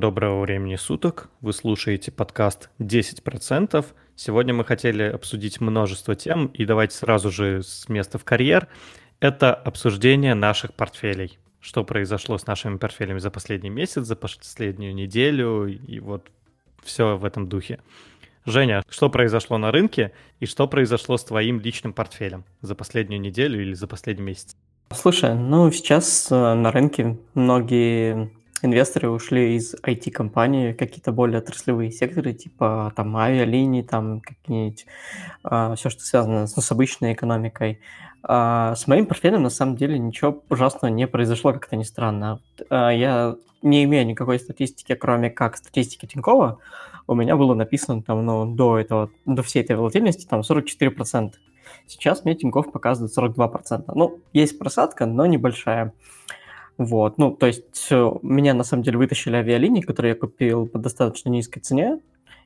Доброго времени суток. Вы слушаете подкаст 10%. Сегодня мы хотели обсудить множество тем, и давайте сразу же с места в карьер. Это обсуждение наших портфелей. Что произошло с нашими портфелями за последний месяц, за последнюю неделю, и вот все в этом духе. Женя, что произошло на рынке и что произошло с твоим личным портфелем за последнюю неделю или за последний месяц? Слушай, ну сейчас э, на рынке многие инвесторы ушли из IT-компаний, какие-то более отраслевые секторы, типа там авиалинии, там какие-нибудь, а, все, что связано с, с обычной экономикой. А, с моим портфелем на самом деле ничего ужасного не произошло, как-то не странно. А, я не имею никакой статистики, кроме как статистики Тинькова, у меня было написано там, ну, до этого, до всей этой волатильности там 44%. Сейчас мне Тинькофф показывает 42%. Ну, есть просадка, но небольшая. Вот, ну, то есть меня на самом деле вытащили авиалинии, которые я купил по достаточно низкой цене.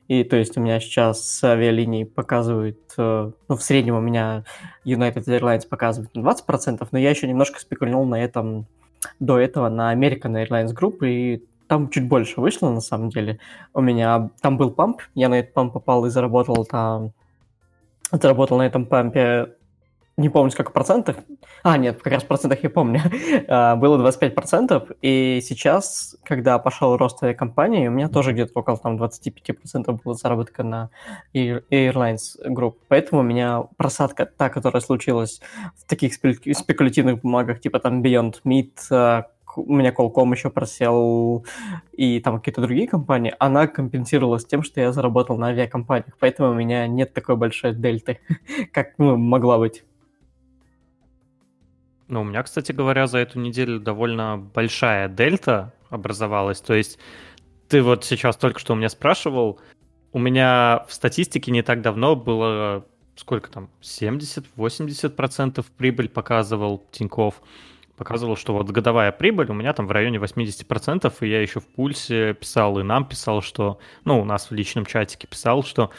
И то есть у меня сейчас авиалинии показывают, э, ну, в среднем у меня United Airlines показывает 20%, но я еще немножко спекулировал на этом до этого на American Airlines Group, и там чуть больше вышло, на самом деле. У меня там был памп, я на этот памп попал и заработал там... Заработал на этом пампе, не помню, сколько процентов. А, нет, как раз в процентах я помню. А, было 25%, и сейчас, когда пошел рост компании, у меня тоже где-то около там 25% было заработка на Airlines Group. Поэтому у меня просадка, та, которая случилась в таких спекулятивных бумагах, типа там Beyond Meat, а, у меня Qualcomm еще просел, и там какие-то другие компании, она компенсировалась тем, что я заработал на авиакомпаниях, поэтому у меня нет такой большой дельты, как ну, могла быть. Ну, у меня, кстати говоря, за эту неделю довольно большая дельта образовалась. То есть ты вот сейчас только что у меня спрашивал, у меня в статистике не так давно было сколько там, 70-80% прибыль показывал Тиньков показывал, что вот годовая прибыль у меня там в районе 80%, и я еще в пульсе писал, и нам писал, что, ну, у нас в личном чатике писал, что,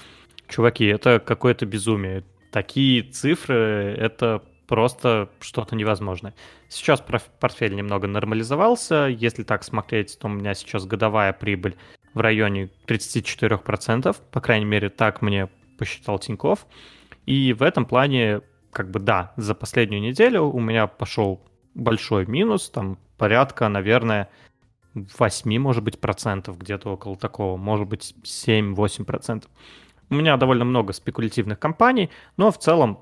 чуваки, это какое-то безумие. Такие цифры, это просто что-то невозможное. Сейчас портфель немного нормализовался. Если так смотреть, то у меня сейчас годовая прибыль в районе 34%, по крайней мере, так мне посчитал Тиньков. И в этом плане, как бы да, за последнюю неделю у меня пошел большой минус, там порядка, наверное, 8, может быть, процентов, где-то около такого, может быть, 7-8 процентов. У меня довольно много спекулятивных компаний, но в целом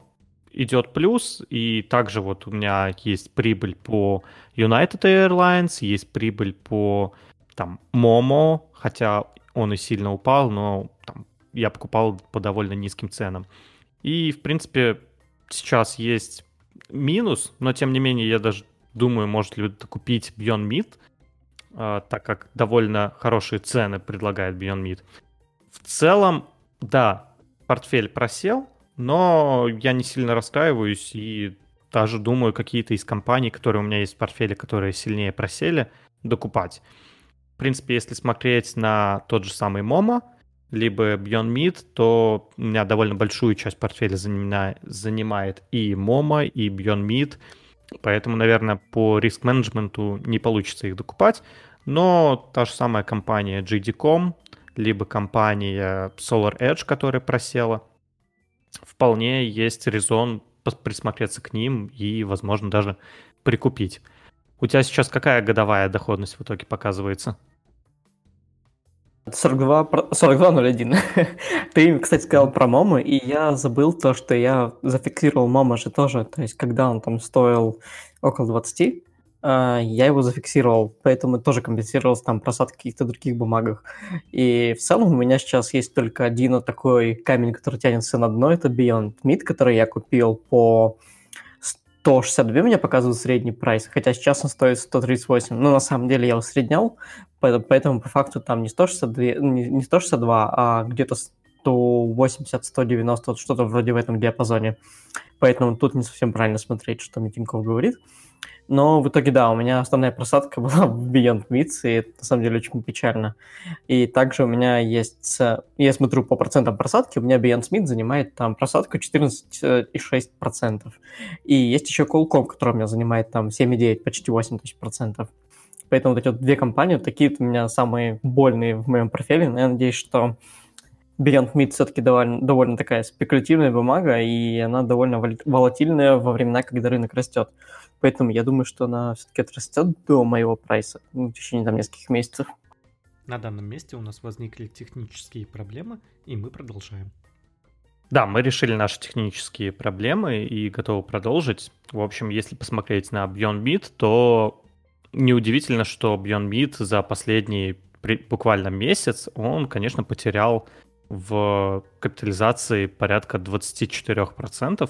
идет плюс, и также вот у меня есть прибыль по United Airlines, есть прибыль по там Momo, хотя он и сильно упал, но там, я покупал по довольно низким ценам. И, в принципе, сейчас есть минус, но тем не менее я даже думаю, может ли купить Beyond Meat, а, так как довольно хорошие цены предлагает Beyond Meat. В целом, да, портфель просел, но я не сильно расстраиваюсь и даже думаю какие-то из компаний, которые у меня есть в портфеле, которые сильнее просели, докупать. В принципе, если смотреть на тот же самый Momo, либо Beyond Meat, то у меня довольно большую часть портфеля занимает и Momo, и Beyond Meat. Поэтому, наверное, по риск-менеджменту не получится их докупать. Но та же самая компания JD.com, либо компания SolarEdge, которая просела, вполне есть резон присмотреться к ним и, возможно, даже прикупить. У тебя сейчас какая годовая доходность в итоге показывается? 42, 42.01. Ты, кстати, сказал про Момо, и я забыл то, что я зафиксировал Момо же тоже. То есть, когда он там стоил около 20, а, я его зафиксировал, поэтому тоже компенсировался там просадки каких-то других бумагах. И в целом у меня сейчас есть только один такой камень, который тянется на дно, это Beyond Meat, который я купил по 162 мне показывает средний прайс, хотя сейчас он стоит 138. Но на самом деле я усреднял, поэтому по факту там не 162, не 162 а где-то 180-190, вот что-то вроде в этом диапазоне. Поэтому тут не совсем правильно смотреть, что Митинков говорит. Но в итоге, да, у меня основная просадка была в Beyond Meats, и это на самом деле очень печально. И также у меня есть, я смотрю по процентам просадки, у меня Beyond Meat занимает там просадку 14,6%. И есть еще Qualcomm, который у меня занимает там 7,9, почти 8%. Поэтому вот эти вот две компании, такие у меня самые больные в моем профиле. Но я надеюсь, что Beyond Meat все-таки довольно, довольно такая спекулятивная бумага, и она довольно волатильная во времена, когда рынок растет. Поэтому я думаю, что она все-таки отрастет до моего прайса ну, в течение там нескольких месяцев. На данном месте у нас возникли технические проблемы, и мы продолжаем. Да, мы решили наши технические проблемы и готовы продолжить. В общем, если посмотреть на Beyond Meat, то неудивительно, что Beyond Meat за последний буквально месяц, он, конечно, потерял в капитализации порядка 24%,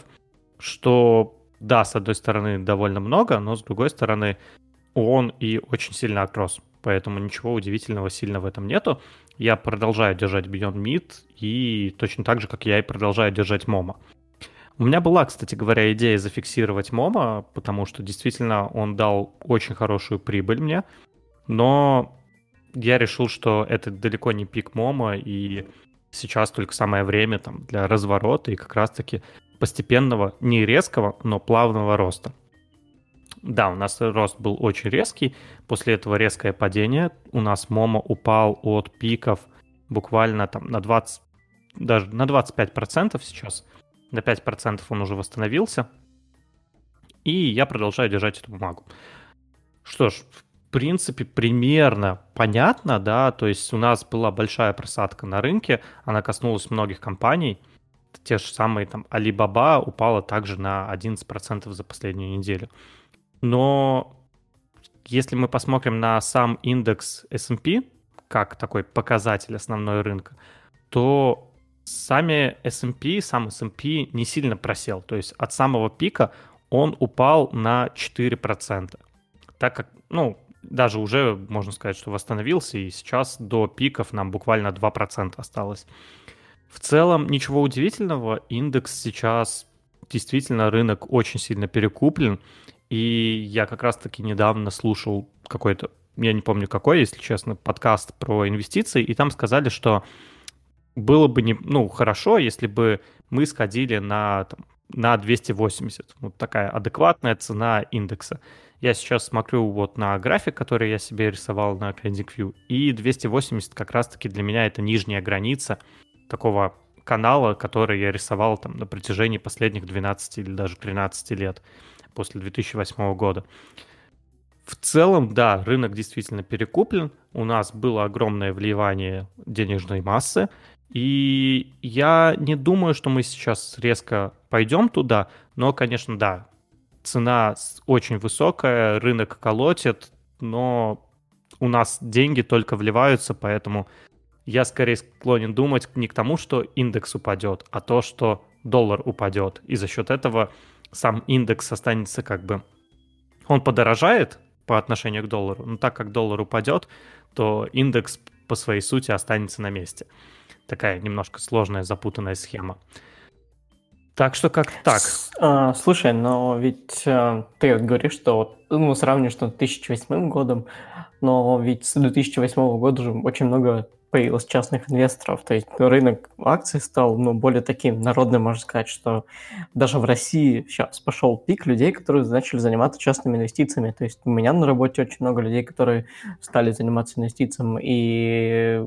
что, да, с одной стороны, довольно много, но с другой стороны, он и очень сильно отрос. Поэтому ничего удивительного сильно в этом нету. Я продолжаю держать Beyond Meat, и точно так же, как я и продолжаю держать Мома. У меня была, кстати говоря, идея зафиксировать Мома, потому что действительно он дал очень хорошую прибыль мне, но я решил, что это далеко не пик Мома, и сейчас только самое время там, для разворота и как раз-таки постепенного, не резкого, но плавного роста. Да, у нас рост был очень резкий. После этого резкое падение. У нас Момо упал от пиков буквально там на 20, даже на 25% сейчас. На 5% он уже восстановился. И я продолжаю держать эту бумагу. Что ж, в принципе, примерно понятно, да, то есть у нас была большая просадка на рынке, она коснулась многих компаний, те же самые там Alibaba упала также на 11% за последнюю неделю. Но если мы посмотрим на сам индекс S&P, как такой показатель основной рынка, то сами S&P, сам S&P не сильно просел. То есть от самого пика он упал на 4%. Так как, ну, даже уже, можно сказать, что восстановился, и сейчас до пиков нам буквально 2% осталось. В целом, ничего удивительного, индекс сейчас действительно рынок очень сильно перекуплен, и я как раз-таки недавно слушал какой-то, я не помню какой, если честно, подкаст про инвестиции, и там сказали, что было бы не, ну, хорошо, если бы мы сходили на, там, на 280. Вот такая адекватная цена индекса. Я сейчас смотрю вот на график, который я себе рисовал на CreditView, и 280 как раз-таки для меня это нижняя граница такого канала, который я рисовал там на протяжении последних 12 или даже 13 лет после 2008 года. В целом, да, рынок действительно перекуплен. У нас было огромное вливание денежной массы. И я не думаю, что мы сейчас резко пойдем туда, но, конечно, да, цена очень высокая, рынок колотит, но у нас деньги только вливаются, поэтому я скорее склонен думать не к тому, что индекс упадет, а то, что доллар упадет. И за счет этого сам индекс останется как бы... Он подорожает по отношению к доллару, но так как доллар упадет, то индекс по своей сути останется на месте. Такая немножко сложная, запутанная схема. Так что как так. С, а, слушай, но ведь а, ты говоришь, что вот, ну, сравнишь с 2008 годом, но ведь с 2008 года уже очень много появилось частных инвесторов. То есть рынок акций стал ну, более таким народным, можно сказать, что даже в России сейчас пошел пик людей, которые начали заниматься частными инвестициями. То есть у меня на работе очень много людей, которые стали заниматься инвестициями, и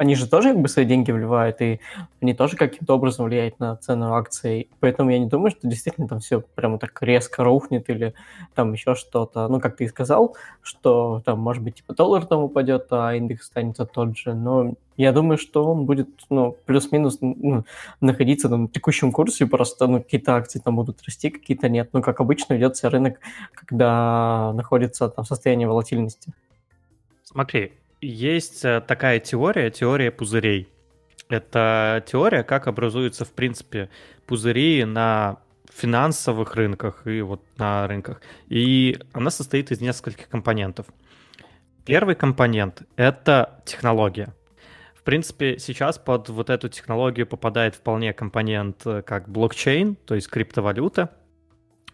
они же тоже как бы свои деньги вливают, и они тоже каким-то образом влияют на цену акций. Поэтому я не думаю, что действительно там все прямо так резко рухнет или там еще что-то. Ну, как ты и сказал, что там, может быть, типа доллар там упадет, а индекс останется тот же. Но я думаю, что он будет, ну, плюс-минус ну, находиться на текущем курсе, просто, ну, какие-то акции там будут расти, какие-то нет. Ну, как обычно ведется рынок, когда находится там состоянии волатильности. Смотри, есть э, такая теория, теория пузырей. Это теория, как образуются, в принципе, пузыри на финансовых рынках и вот на рынках. И она состоит из нескольких компонентов. Первый компонент — это технология. В принципе, сейчас под вот эту технологию попадает вполне компонент э, как блокчейн, то есть криптовалюта.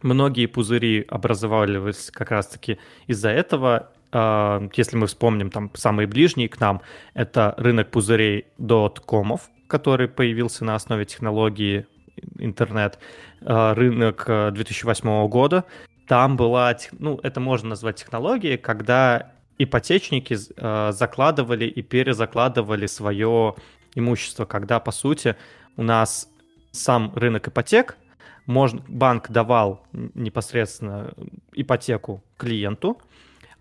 Многие пузыри образовались как раз-таки из-за этого, если мы вспомним там самые ближние к нам, это рынок пузырей доткомов, который появился на основе технологии интернет, а, рынок 2008 э, года. Там была, ну, это можно назвать технологией, когда ипотечники э, закладывали и перезакладывали свое имущество, когда, по сути, у нас сам рынок ипотек, можно, банк давал непосредственно ипотеку клиенту,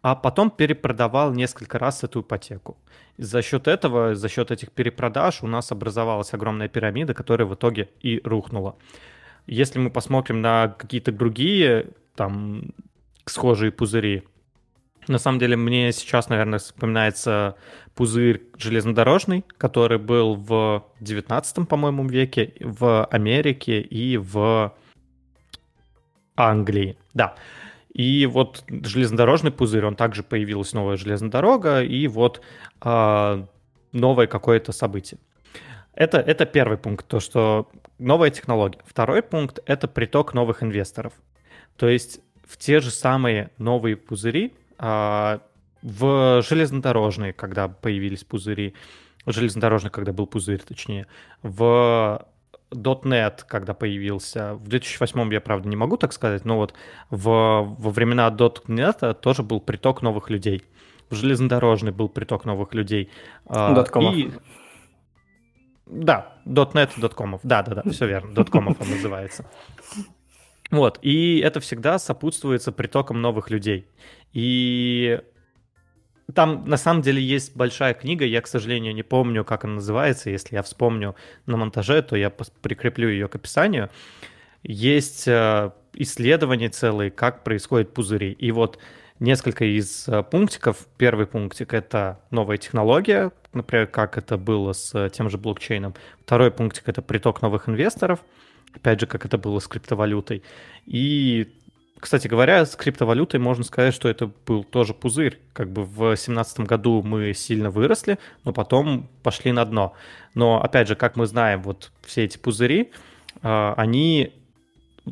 а потом перепродавал несколько раз эту ипотеку. За счет этого, за счет этих перепродаж у нас образовалась огромная пирамида, которая в итоге и рухнула. Если мы посмотрим на какие-то другие там схожие пузыри, на самом деле, мне сейчас, наверное, вспоминается пузырь железнодорожный, который был в 19 по-моему, веке в Америке и в Англии. Да. И вот железнодорожный пузырь, он также появилась новая железная дорога, и вот э, новое какое-то событие. Это, это первый пункт, то, что новая технология. Второй пункт — это приток новых инвесторов. То есть в те же самые новые пузыри, а, в железнодорожные, когда появились пузыри, железнодорожный, когда был пузырь, точнее, в .NET, когда появился, в 2008 я, правда, не могу так сказать, но вот в, во времена .NET тоже был приток новых людей. В железнодорожный был приток новых людей. А, доткомов. И... Да, .NET, доткомов. Да-да-да, все верно, доткомов он называется. Вот, и это всегда сопутствуется притоком новых людей. И там на самом деле есть большая книга, я, к сожалению, не помню, как она называется. Если я вспомню на монтаже, то я прикреплю ее к описанию. Есть э, исследования целые, как происходят пузыри. И вот несколько из э, пунктиков. Первый пунктик — это новая технология, например, как это было с тем же блокчейном. Второй пунктик — это приток новых инвесторов — опять же, как это было с криптовалютой. И, кстати говоря, с криптовалютой можно сказать, что это был тоже пузырь. Как бы в 2017 году мы сильно выросли, но потом пошли на дно. Но, опять же, как мы знаем, вот все эти пузыри, а, они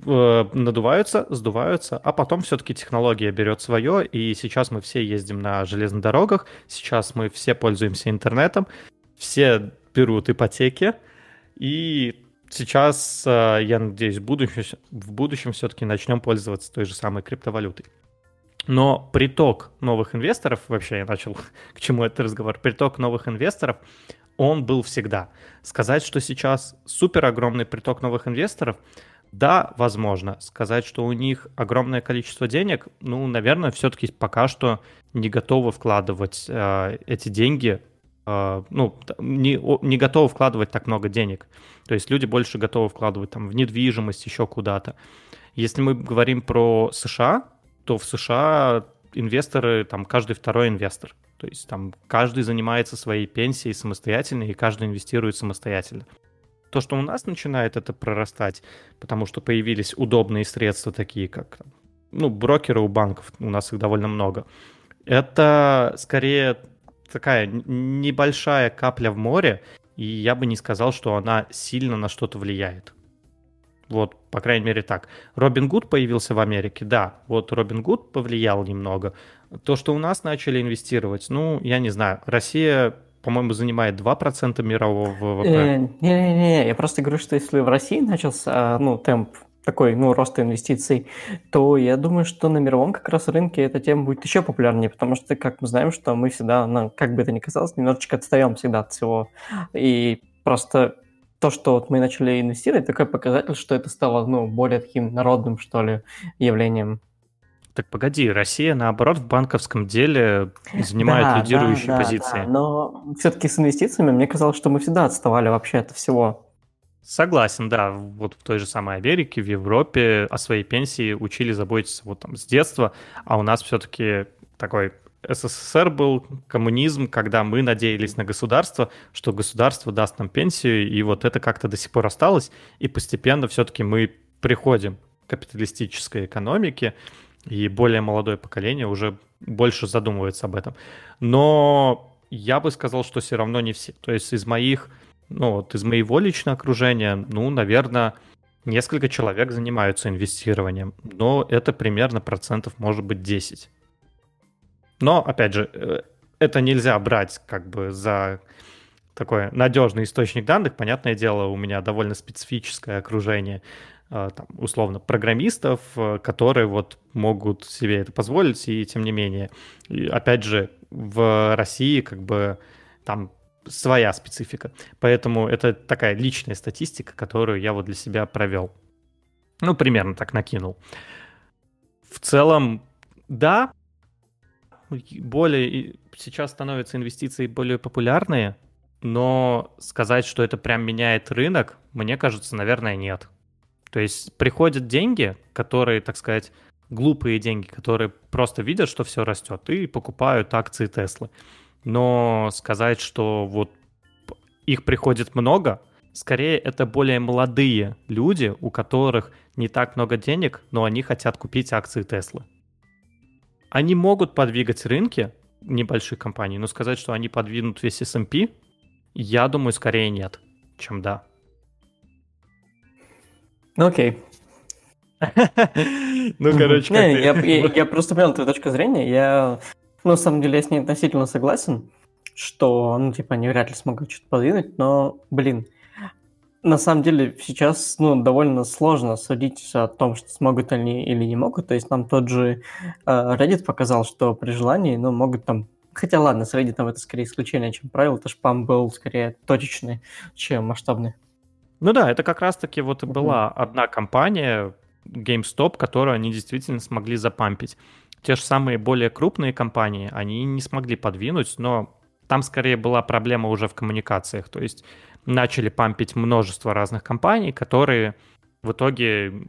э, надуваются, сдуваются, а потом все-таки технология берет свое, и сейчас мы все ездим на железных дорогах, сейчас мы все пользуемся интернетом, все берут ипотеки, и сейчас, э, я надеюсь, в будущем, в будущем все-таки начнем пользоваться той же самой криптовалютой. Но приток новых инвесторов, вообще я начал к чему этот разговор, приток новых инвесторов, он был всегда. Сказать, что сейчас супер огромный приток новых инвесторов, да, возможно. Сказать, что у них огромное количество денег, ну, наверное, все-таки пока что не готовы вкладывать э, эти деньги ну, не, не готовы вкладывать так много денег. То есть люди больше готовы вкладывать там в недвижимость, еще куда-то. Если мы говорим про США, то в США инвесторы, там каждый второй инвестор. То есть там каждый занимается своей пенсией самостоятельно, и каждый инвестирует самостоятельно. То, что у нас начинает это прорастать, потому что появились удобные средства, такие как ну, брокеры у банков, у нас их довольно много, это скорее такая небольшая капля в море, и я бы не сказал, что она сильно на что-то влияет. Вот, по крайней мере, так. Робин Гуд появился в Америке, да, вот Робин Гуд повлиял немного. То, что у нас начали инвестировать, ну, я не знаю, Россия по-моему, занимает 2% мирового ВВП. Э, не-не-не, я просто говорю, что если в России начался ну, темп такой, ну, роста инвестиций, то я думаю, что на мировом как раз рынке эта тема будет еще популярнее, потому что, как мы знаем, что мы всегда, ну, как бы это ни казалось, немножечко отстаем всегда от всего. И просто то, что вот мы начали инвестировать, такой показатель, что это стало, ну, более таким народным, что ли, явлением. Так погоди, Россия, наоборот, в банковском деле занимает да, лидирующие да, позиции. Да, но все-таки с инвестициями мне казалось, что мы всегда отставали вообще от всего. Согласен, да. Вот в той же самой Америке, в Европе о своей пенсии учили заботиться вот там с детства, а у нас все-таки такой СССР был, коммунизм, когда мы надеялись на государство, что государство даст нам пенсию, и вот это как-то до сих пор осталось, и постепенно все-таки мы приходим к капиталистической экономике, и более молодое поколение уже больше задумывается об этом. Но я бы сказал, что все равно не все. То есть из моих ну вот из моего личного окружения, ну, наверное, несколько человек занимаются инвестированием, но это примерно процентов может быть 10. Но, опять же, э, это нельзя брать как бы за такой надежный источник данных. Понятное дело, у меня довольно специфическое окружение. там, условно, программистов, которые вот могут себе это позволить, и тем не менее. И, опять же, в России как бы там своя специфика. Поэтому это такая личная статистика, которую я вот для себя провел. Ну, примерно так накинул. В целом, да, более сейчас становятся инвестиции более популярные, но сказать, что это прям меняет рынок, мне кажется, наверное, нет. То есть приходят деньги, которые, так сказать, глупые деньги, которые просто видят, что все растет, и покупают акции Теслы. Но сказать, что вот их приходит много, скорее это более молодые люди, у которых не так много денег, но они хотят купить акции Теслы. Они могут подвигать рынки небольших компаний, но сказать, что они подвинут весь S&P, я думаю, скорее нет, чем да. Ну окей. Ну, короче, я, просто понял твою точку зрения. Я, на самом деле, я с ней относительно согласен, что, ну, типа, они вряд ли смогут что-то подвинуть, но, блин, на самом деле сейчас ну, довольно сложно судить о том, что смогут они или не могут. То есть нам тот же э, Reddit показал, что при желании ну, могут там... Хотя ладно, с Reddit это скорее исключение, чем правило. Это шпам был скорее точечный, чем масштабный. Ну да, это как раз-таки вот и была одна компания, GameStop, которую они действительно смогли запампить. Те же самые более крупные компании, они не смогли подвинуть, но там скорее была проблема уже в коммуникациях. То есть начали пампить множество разных компаний, которые в итоге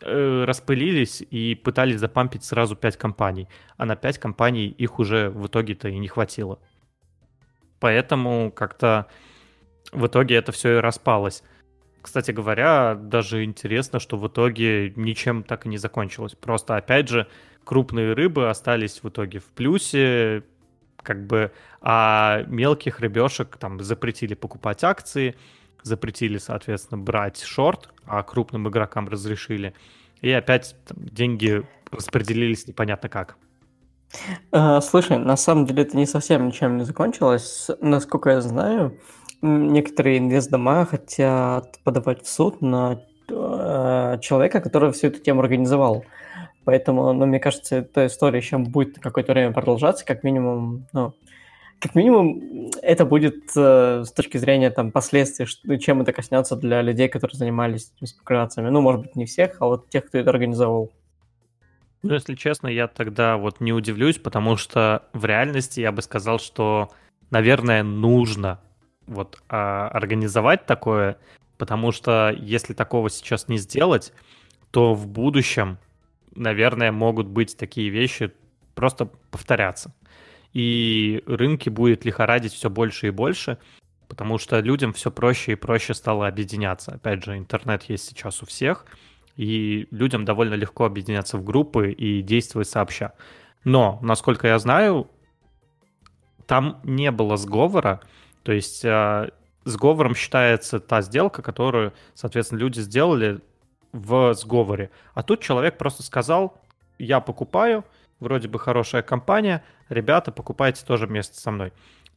э, распылились и пытались запампить сразу пять компаний, а на пять компаний их уже в итоге-то и не хватило. Поэтому как-то в итоге это все и распалось. Кстати говоря, даже интересно, что в итоге ничем так и не закончилось. Просто, опять же, крупные рыбы остались в итоге в плюсе, как бы, а мелких рыбешек там запретили покупать акции, запретили, соответственно, брать шорт, а крупным игрокам разрешили. И опять там, деньги распределились непонятно как. А, слушай, на самом деле это не совсем ничем не закончилось. Насколько я знаю, некоторые инвестдома хотят подавать в суд на э, человека, который всю эту тему организовал. Поэтому, ну, мне кажется, эта история еще будет какое-то время продолжаться, как минимум, ну, как минимум, это будет э, с точки зрения там последствий, что, чем это коснется для людей, которые занимались этими спекуляциями. Ну, может быть, не всех, а вот тех, кто это организовал. Ну, если честно, я тогда вот не удивлюсь, потому что в реальности я бы сказал, что, наверное, нужно вот а, организовать такое, потому что если такого сейчас не сделать, то в будущем наверное, могут быть такие вещи просто повторяться. И рынки будет лихорадить все больше и больше, потому что людям все проще и проще стало объединяться. Опять же, интернет есть сейчас у всех, и людям довольно легко объединяться в группы и действовать сообща. Но, насколько я знаю, там не было сговора, то есть э, сговором считается та сделка, которую, соответственно, люди сделали в сговоре. А тут человек просто сказал, я покупаю, вроде бы хорошая компания, ребята, покупайте тоже вместе со мной.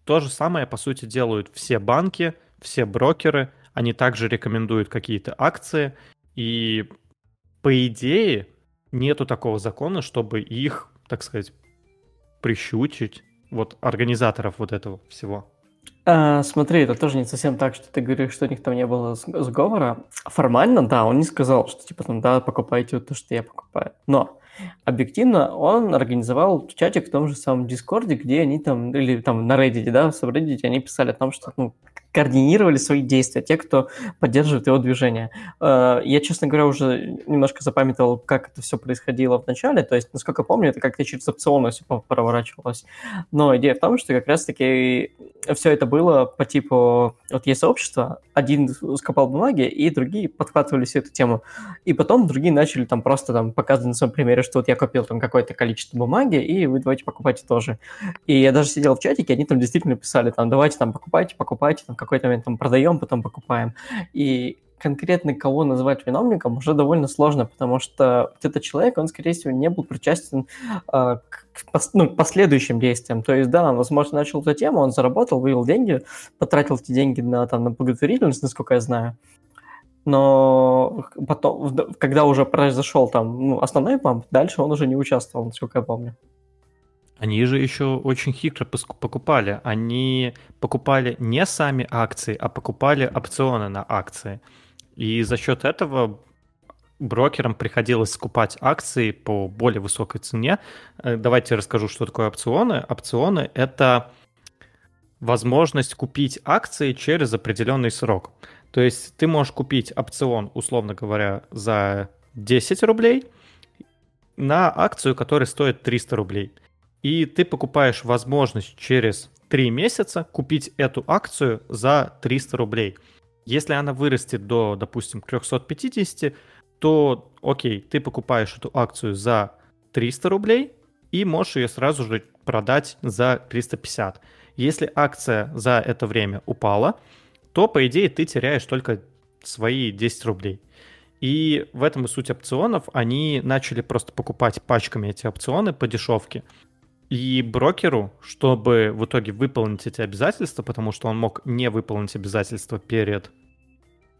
То же самое, по сути, делают все банки, все брокеры, они также рекомендуют какие-то акции, и по идее нету такого закона, чтобы их, так сказать, прищучить, вот организаторов вот этого всего. А, смотри, это тоже не совсем так, что ты говоришь, что у них там не было сговора. Формально, да, он не сказал, что типа там, да, покупайте то, что я покупаю. Но объективно он организовал чатик в том же самом Дискорде, где они там, или там на Reddit, да, в Reddit они писали о том, что, ну, координировали свои действия, те, кто поддерживает его движение. Э, я, честно говоря, уже немножко запамятовал, как это все происходило в начале, то есть, насколько помню, это как-то через опционы все проворачивалось. Но идея в том, что как раз-таки все это было по типу, вот есть сообщество, один скопал бумаги, и другие подхватывали всю эту тему. И потом другие начали там просто там показывать на своем примере, что вот я купил там какое-то количество бумаги, и вы давайте покупайте тоже. И я даже сидел в чатике, они там действительно писали, там, давайте там покупайте, покупайте, там, какой-то момент там продаем, потом покупаем. И конкретно кого называть виновником уже довольно сложно, потому что вот этот человек, он, скорее всего, не был причастен э, к пос, ну, последующим действиям. То есть, да, он, возможно, начал эту тему, он заработал, вывел деньги, потратил эти деньги на, там, на благотворительность, насколько я знаю. но потом, когда уже произошел там ну, основной памп, дальше он уже не участвовал, насколько я помню. Они же еще очень хитро покупали. Они покупали не сами акции, а покупали опционы на акции. И за счет этого брокерам приходилось скупать акции по более высокой цене. Э, давайте расскажу, что такое опционы. Опционы — это возможность купить акции через определенный срок. То есть ты можешь купить опцион, условно говоря, за 10 рублей на акцию, которая стоит 300 рублей. И ты покупаешь возможность через 3 месяца купить эту акцию за 300 рублей. Если она вырастет до, допустим, 350, то окей, ты покупаешь эту акцию за 300 рублей и можешь ее сразу же продать за 350. Если акция за это время упала, то, по идее, ты теряешь только свои 10 рублей. И в этом и суть опционов. Они начали просто покупать пачками эти опционы по дешевке. И брокеру, чтобы в итоге выполнить эти обязательства, потому что он мог не выполнить обязательства перед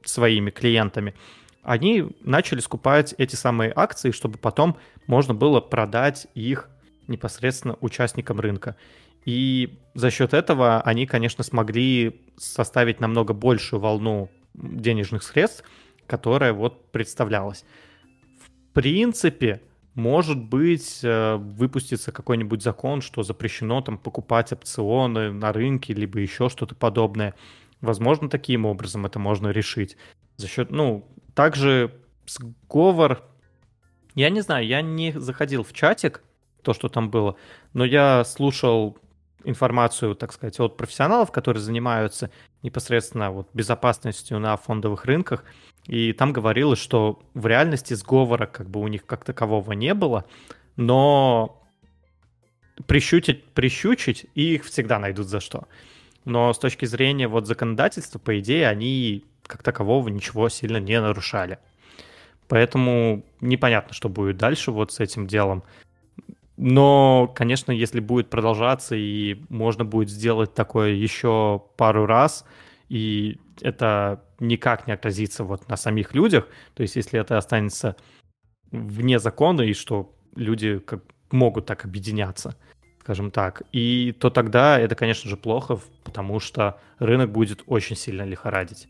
своими клиентами, они начали скупать эти самые акции, чтобы потом можно было продать их непосредственно участникам рынка. И за счет этого они, конечно, смогли составить намного большую волну денежных средств, которая вот представлялась. В принципе, может быть, э, выпустится какой-нибудь закон, что запрещено там покупать опционы на рынке, либо еще что-то подобное. Возможно, таким образом это можно решить. За счет, ну, также сговор, я не знаю, я не заходил в чатик, то, что там было, но я слушал информацию, так сказать, от профессионалов, которые занимаются непосредственно вот безопасностью на фондовых рынках, и там говорилось, что в реальности сговора как бы у них как такового не было, но прищучить, прищучить, и их всегда найдут за что. Но с точки зрения вот законодательства, по идее, они как такового ничего сильно не нарушали. Поэтому непонятно, что будет дальше вот с этим делом. Но, конечно, если будет продолжаться и можно будет сделать такое еще пару раз, и это никак не отразится вот на самих людях, то есть если это останется вне закона, и что люди как могут так объединяться, скажем так, и то тогда это, конечно же, плохо, потому что рынок будет очень сильно лихорадить.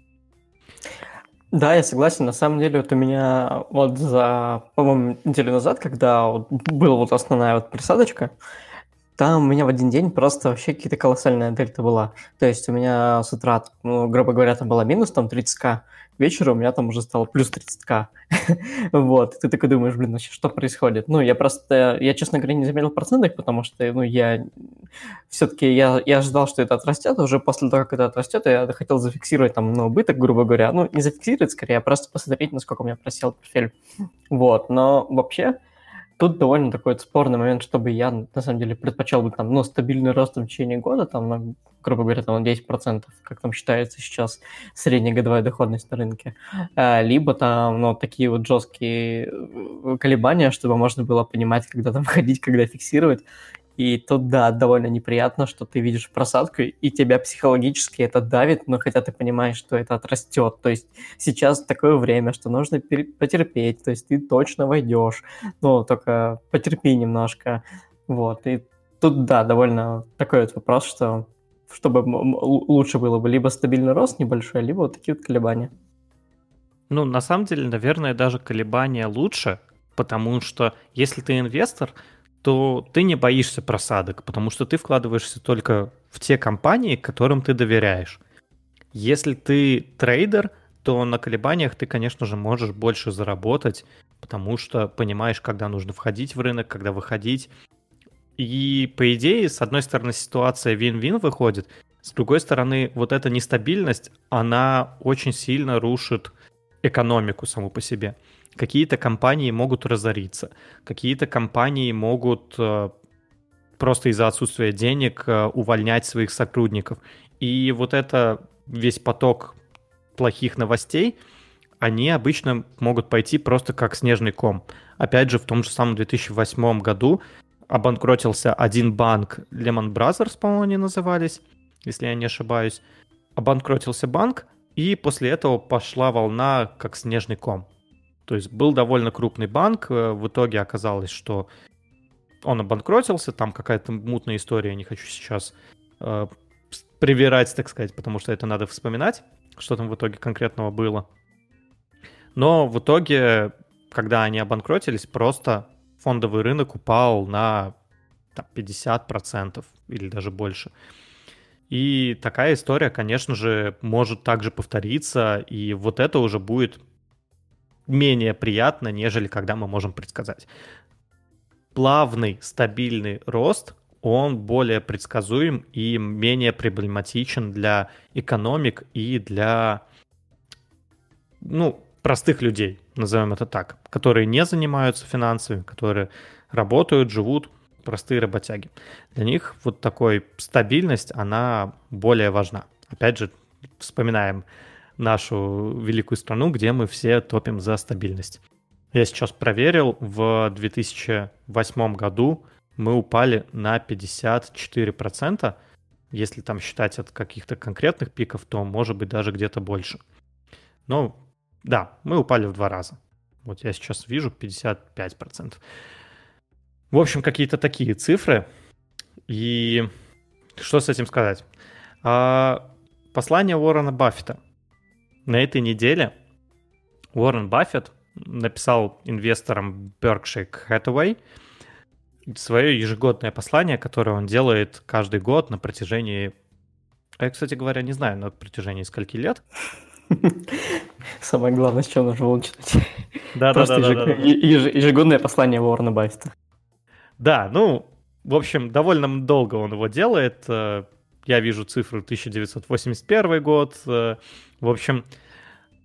Да, я согласен. На самом деле, вот у меня вот за, по-моему, неделю назад, когда вот была вот основная вот присадочка, там у меня в один день просто вообще какие-то колоссальная дельта была. То есть у меня с утра, ну, грубо говоря, там была минус там 30к, к у меня там уже стало плюс 30к. вот, ты такой думаешь, блин, вообще что происходит? Ну, я просто, я, честно говоря, не заметил процентов, потому что, ну, я все-таки, я, я ожидал, что это отрастет, уже после того, как это отрастет, я хотел зафиксировать там, ну, убыток, грубо говоря, ну, не зафиксировать скорее, а просто посмотреть, насколько у меня просел портфель. Вот, но вообще, тут довольно такой спорный момент, чтобы я, на самом деле, предпочел бы там, ну, стабильный рост в течение года, там, ну, грубо говоря, там, 10%, как там считается сейчас средняя годовая доходность на рынке, а, либо там, ну, такие вот жесткие э, колебания, чтобы можно было понимать, когда там ходить, когда фиксировать, и тут, да, довольно неприятно, что ты видишь просадку, и тебя психологически это давит, но хотя ты понимаешь, что это отрастет. То есть сейчас такое время, что нужно потерпеть, то есть ты точно войдешь. Ну, только потерпи немножко. Вот, и тут, да, довольно такой вот вопрос, что чтобы лучше было бы либо стабильный рост небольшой, либо вот такие вот колебания. Ну, на самом деле, наверное, даже колебания лучше, потому что если ты инвестор, то ты не боишься просадок, потому что ты вкладываешься только в те компании, которым ты доверяешь. Если ты трейдер, то на колебаниях ты, конечно же, можешь больше заработать, потому что понимаешь, когда нужно входить в рынок, когда выходить. И, по идее, с одной стороны, ситуация вин-вин выходит, с другой стороны, вот эта нестабильность, она очень сильно рушит экономику саму по себе какие-то компании могут разориться, какие-то компании могут э, просто из-за отсутствия денег э, увольнять своих сотрудников. И вот это весь поток плохих новостей, они обычно могут пойти просто как снежный ком. Опять же, в том же самом 2008 году обанкротился один банк, Lehman Brothers, по-моему, они назывались, если я не ошибаюсь. Обанкротился банк, И после этого пошла волна как снежный ком. То есть был довольно крупный банк, э, в итоге оказалось, что он обанкротился, там какая-то мутная история, не хочу сейчас э, привирать, так сказать, потому что это надо вспоминать, что там в итоге конкретного было. Но в итоге, когда они обанкротились, просто фондовый рынок упал на там, 50% или даже больше. И такая история, конечно же, может также повториться, и вот это уже будет менее приятно, нежели когда мы можем предсказать. Плавный, стабильный рост, он более предсказуем и менее проблематичен для экономик и для, ну, простых людей, назовем это так, которые не занимаются финансами, которые работают, живут, простые работяги. Для них вот такой стабильность, она более важна. Опять же, вспоминаем нашу великую страну, где мы все топим за стабильность. Я сейчас проверил, в 2008 году мы упали на 54%. Если там считать от каких-то конкретных пиков, то может быть даже где-то больше. Но да, мы упали в два раза. Вот я сейчас вижу 55%. В общем, какие-то такие цифры. И что с этим сказать? А, послание Уоррена Баффета. На этой неделе Уоррен Баффет написал инвесторам Berkshire Hathaway свое ежегодное послание, которое он делает каждый год на протяжении... Я, кстати говоря, не знаю, на протяжении скольки лет. Самое главное, с чего нужно читать. Да-да-да. Ежегодное послание Уоррена Баффета. Да, ну, в общем, довольно долго он его делает. Э, я вижу цифру 1981 год. Э, в общем,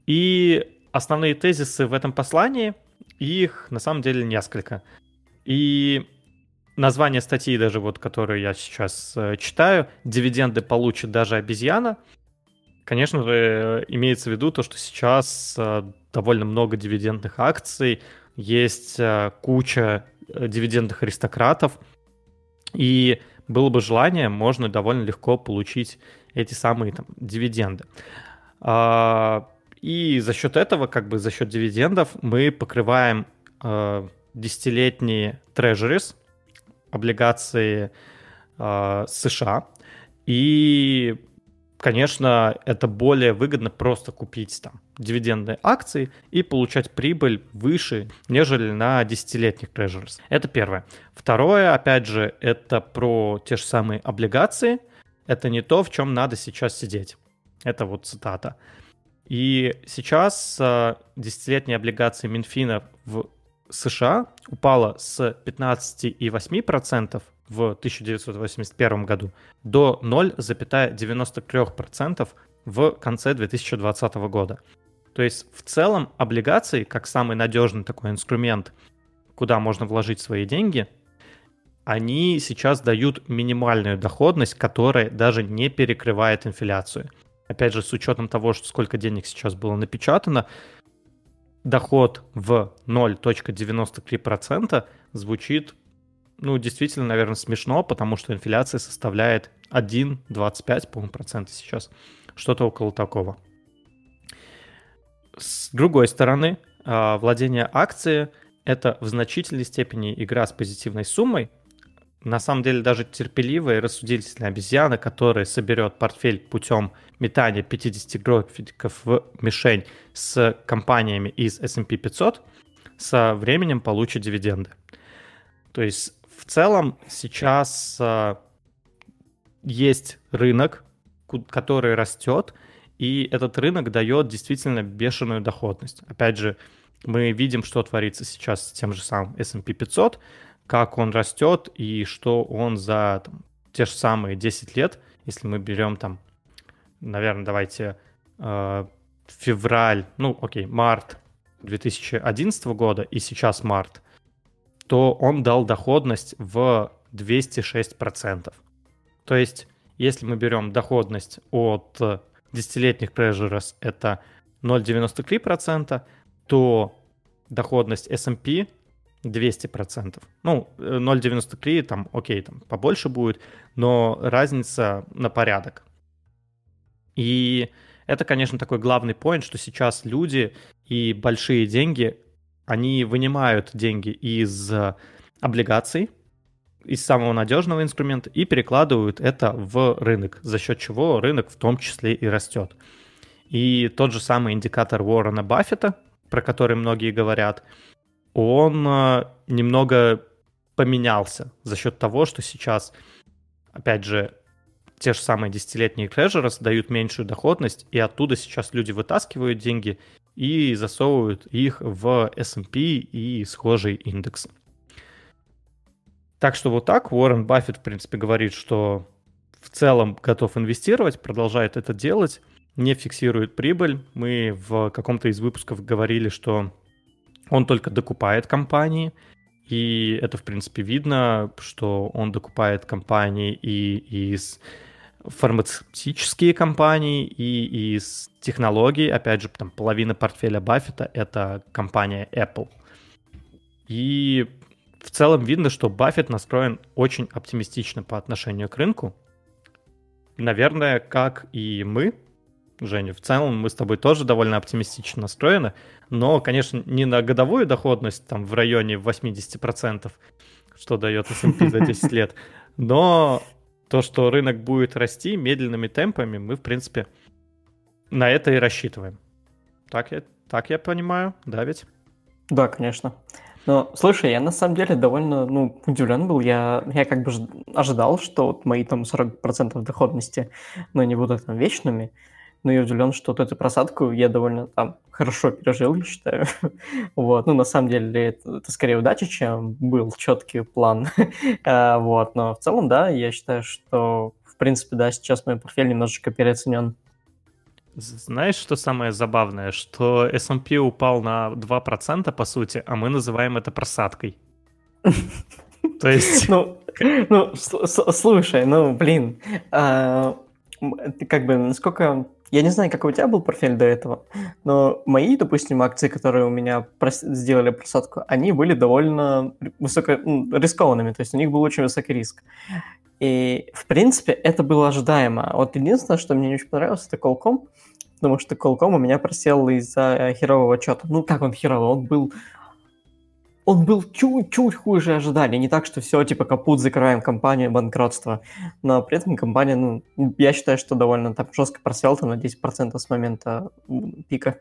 и основные тезисы в этом послании, их на самом деле несколько. И название статьи даже вот, которую я сейчас э, читаю, «Дивиденды получит даже обезьяна», конечно же, имеется в виду то, что сейчас довольно много дивидендных акций, есть куча Э, дивидендных аристократов. И было бы желание, можно довольно легко получить эти самые там, дивиденды. А, и за счет этого, как бы за счет дивидендов, мы покрываем э, десятилетние treasuries, облигации э, США, и конечно, это более выгодно просто купить там дивидендные акции и получать прибыль выше, нежели на десятилетних treasuries. Это первое. Второе, опять же, это про те же самые облигации. Это не то, в чем надо сейчас сидеть. Это вот цитата. И сейчас э, десятилетние облигации Минфина в США упала с 15,8% в 1981 году до 0,93% в конце 2020 года. То есть в целом облигации, как самый надежный такой инструмент, куда можно вложить свои деньги, они сейчас дают минимальную доходность, которая даже не перекрывает инфляцию. Опять же, с учетом того, что сколько денег сейчас было напечатано, доход в 0.93% звучит ну, действительно, наверное, смешно, потому что инфляция составляет 1,25, по-моему, процента сейчас. Что-то около такого. С другой стороны, а, владение акцией — это в значительной степени игра с позитивной суммой. На самом деле даже терпеливая и рассудительная обезьяна, которая соберет портфель путем метания 50 графиков в мишень с компаниями из S&P 500, со временем получит дивиденды. То есть в целом сейчас э, есть рынок, который растет, и этот рынок дает действительно бешеную доходность. Опять же, мы видим, что творится сейчас с тем же самым S&P 500, как он растет и что он за там, те же самые 10 лет, если мы берем там, наверное, давайте э, февраль, ну окей, март 2011 года и сейчас март, то он дал доходность в 206%. То есть, если мы берем доходность от десятилетних treasuries это 0,93%, то доходность S&P 200%. Ну, 0,93, там, окей, там побольше будет, но разница на порядок. И это, конечно, такой главный поинт, что сейчас люди и большие деньги, они вынимают деньги из облигаций, из самого надежного инструмента и перекладывают это в рынок, за счет чего рынок в том числе и растет. И тот же самый индикатор Уоррена Баффета, про который многие говорят, он э, немного поменялся за счет того, что сейчас, опять же, те же самые десятилетние трежеры дают меньшую доходность, и оттуда сейчас люди вытаскивают деньги и засовывают их в S&P и схожие индексы. Так что вот так Уоррен Баффет, в принципе, говорит, что в целом готов инвестировать, продолжает это делать, не фиксирует прибыль. Мы в каком-то из выпусков говорили, что он только докупает компании, и это, в принципе, видно, что он докупает компании и из фармацевтические компании и из технологий. Опять же, там половина портфеля Баффета — это компания Apple. И в целом видно, что Баффет настроен очень оптимистично по отношению к рынку. Наверное, как и мы, Женя, в целом мы с тобой тоже довольно оптимистично настроены, но, конечно, не на годовую доходность там в районе 80%, что дает S&P за 10 лет, но то, что рынок будет расти медленными темпами, мы, в принципе, на это и рассчитываем. Так я, так я понимаю, да ведь? Да, конечно. Но, слушай, я на самом деле довольно ну, удивлен был. Я, я как бы ожидал, что вот мои там 40% доходности, ну, не будут там вечными. Но я удивлен, что вот эту просадку я довольно там хорошо пережил, я считаю. вот, ну, на самом деле, это, это скорее удача, чем был четкий план. А, вот, но в целом, да, я считаю, что, в принципе, да, сейчас мой портфель немножечко переоценен. Знаешь, что самое забавное? Что S&P упал на 2%, по сути, а мы называем это просадкой. То есть... Ну, ну слушай, ну, блин, а, как бы, насколько... Я не знаю, какой у тебя был портфель до этого, но мои, допустим, акции, которые у меня сделали просадку, они были довольно высоко рискованными, то есть у них был очень высокий риск. И, в принципе, это было ожидаемо. Вот единственное, что мне не очень понравилось, это Qualcomm, потому что Qualcomm у меня просел из-за херового отчета. Ну, как он херовый? Он был... Он был чуть-чуть хуже ожидали. Не так, что все, типа, капут, закрываем компанию, банкротство. Но при этом компания, ну, я считаю, что довольно там жестко просел там на 10% с момента пика.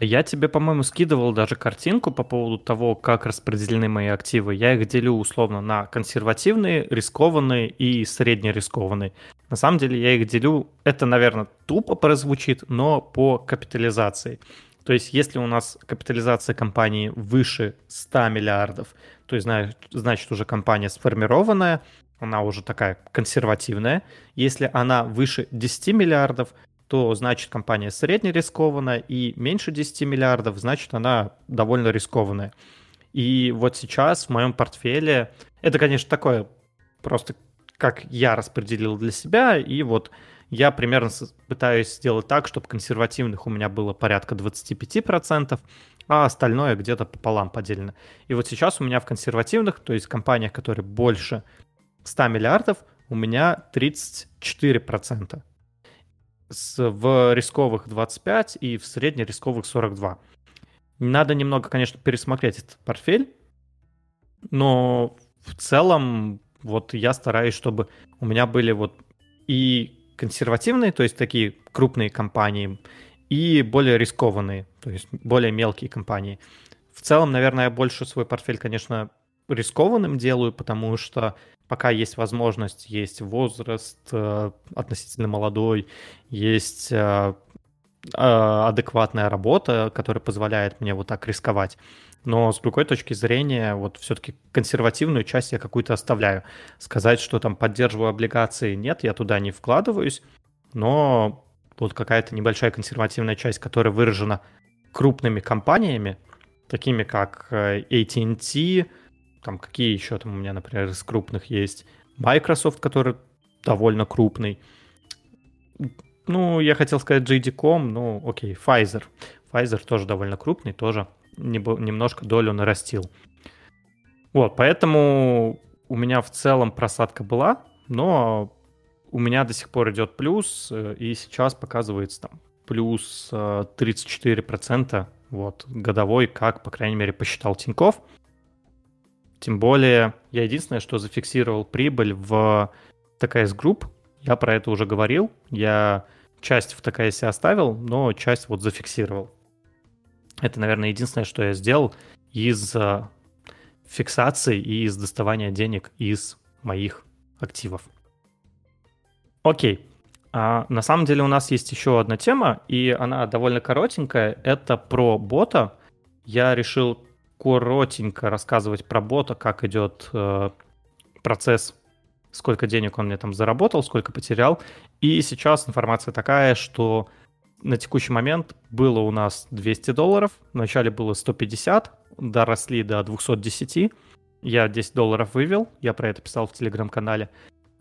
Я тебе, по-моему, скидывал даже картинку по поводу того, как распределены мои активы. Я их делю условно на консервативные, рискованные и среднерискованные. На самом деле я их делю, это, наверное, тупо прозвучит, но по капитализации. То есть если у нас капитализация компании выше 100 миллиардов, то есть значит уже компания сформированная, она уже такая консервативная. Если она выше 10 миллиардов, то значит компания среднерискованная, и меньше 10 миллиардов, значит она довольно рискованная. И вот сейчас в моем портфеле, это, конечно, такое просто как я распределил для себя, и вот я примерно пытаюсь сделать так, чтобы консервативных у меня было порядка 25%, а остальное где-то пополам поделено. И вот сейчас у меня в консервативных, то есть компаниях, которые больше 100 миллиардов, у меня 34% в рисковых 25 и в среднерисковых 42. Надо немного, конечно, пересмотреть этот портфель, но в целом вот я стараюсь, чтобы у меня были вот и консервативные, то есть такие крупные компании, и более рискованные, то есть более мелкие компании. В целом, наверное, я больше свой портфель, конечно, рискованным делаю, потому что пока есть возможность, есть возраст э, относительно молодой, есть э, адекватная работа, которая позволяет мне вот так рисковать. Но с другой точки зрения, вот все-таки консервативную часть я какую-то оставляю. Сказать, что там поддерживаю облигации, нет, я туда не вкладываюсь, но вот какая-то небольшая консервативная часть, которая выражена крупными компаниями, такими как AT&T, там какие еще там у меня, например, из крупных есть? Microsoft, который довольно крупный. Ну, я хотел сказать JD.com, ну, окей, Pfizer. Pfizer тоже довольно крупный, тоже немножко долю нарастил. Вот, поэтому у меня в целом просадка была, но у меня до сих пор идет плюс, э, и сейчас показывается там плюс 34% э, вот, годовой, как, по крайней мере, посчитал Тиньков. Тем более, я единственное, что зафиксировал прибыль в ТКС Групп, я про это уже говорил, я часть в ТКС оставил, но часть вот зафиксировал. Это, наверное, единственное, что я сделал из э, фиксации и из доставания денег из моих активов. Окей. А, на самом деле у нас есть еще одна тема, и она довольно коротенькая. Это про бота. Я решил коротенько рассказывать про бота, как идет э, процесс, сколько денег он мне там заработал, сколько потерял. И сейчас информация такая, что на текущий момент было у нас 200 долларов, вначале было 150, доросли до 210. Я 10 долларов вывел, я про это писал в телеграм-канале.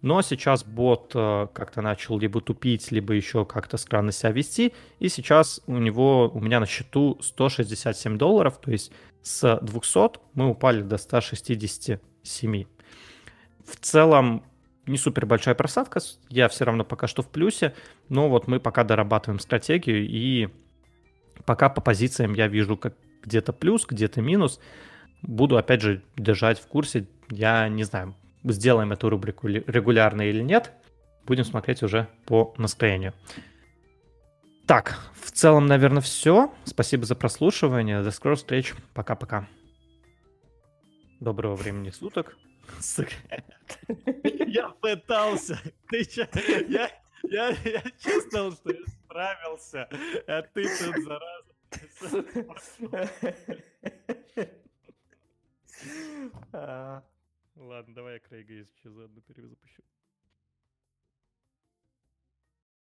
Но сейчас бот э, как-то начал либо тупить, либо еще как-то странно себя вести. И сейчас у него, у меня на счету 167 долларов, то есть с 200 мы упали до 167. В целом не супер большая просадка, я все равно пока что в плюсе, но вот мы пока дорабатываем стратегию, и пока по позициям я вижу как где-то плюс, где-то минус. Буду, опять же, держать в курсе. Я не знаю, сделаем эту рубрику регулярно или нет. Будем смотреть уже по настроению. Так, в целом, наверное, все. Спасибо за прослушивание. До скорых встреч. Пока-пока. Доброго времени суток. Я пытался. Ты че? Я, я, я чувствовал, что я справился, а ты тут, зараза. Ладно, давай я Крейга еще заодно перезапущу.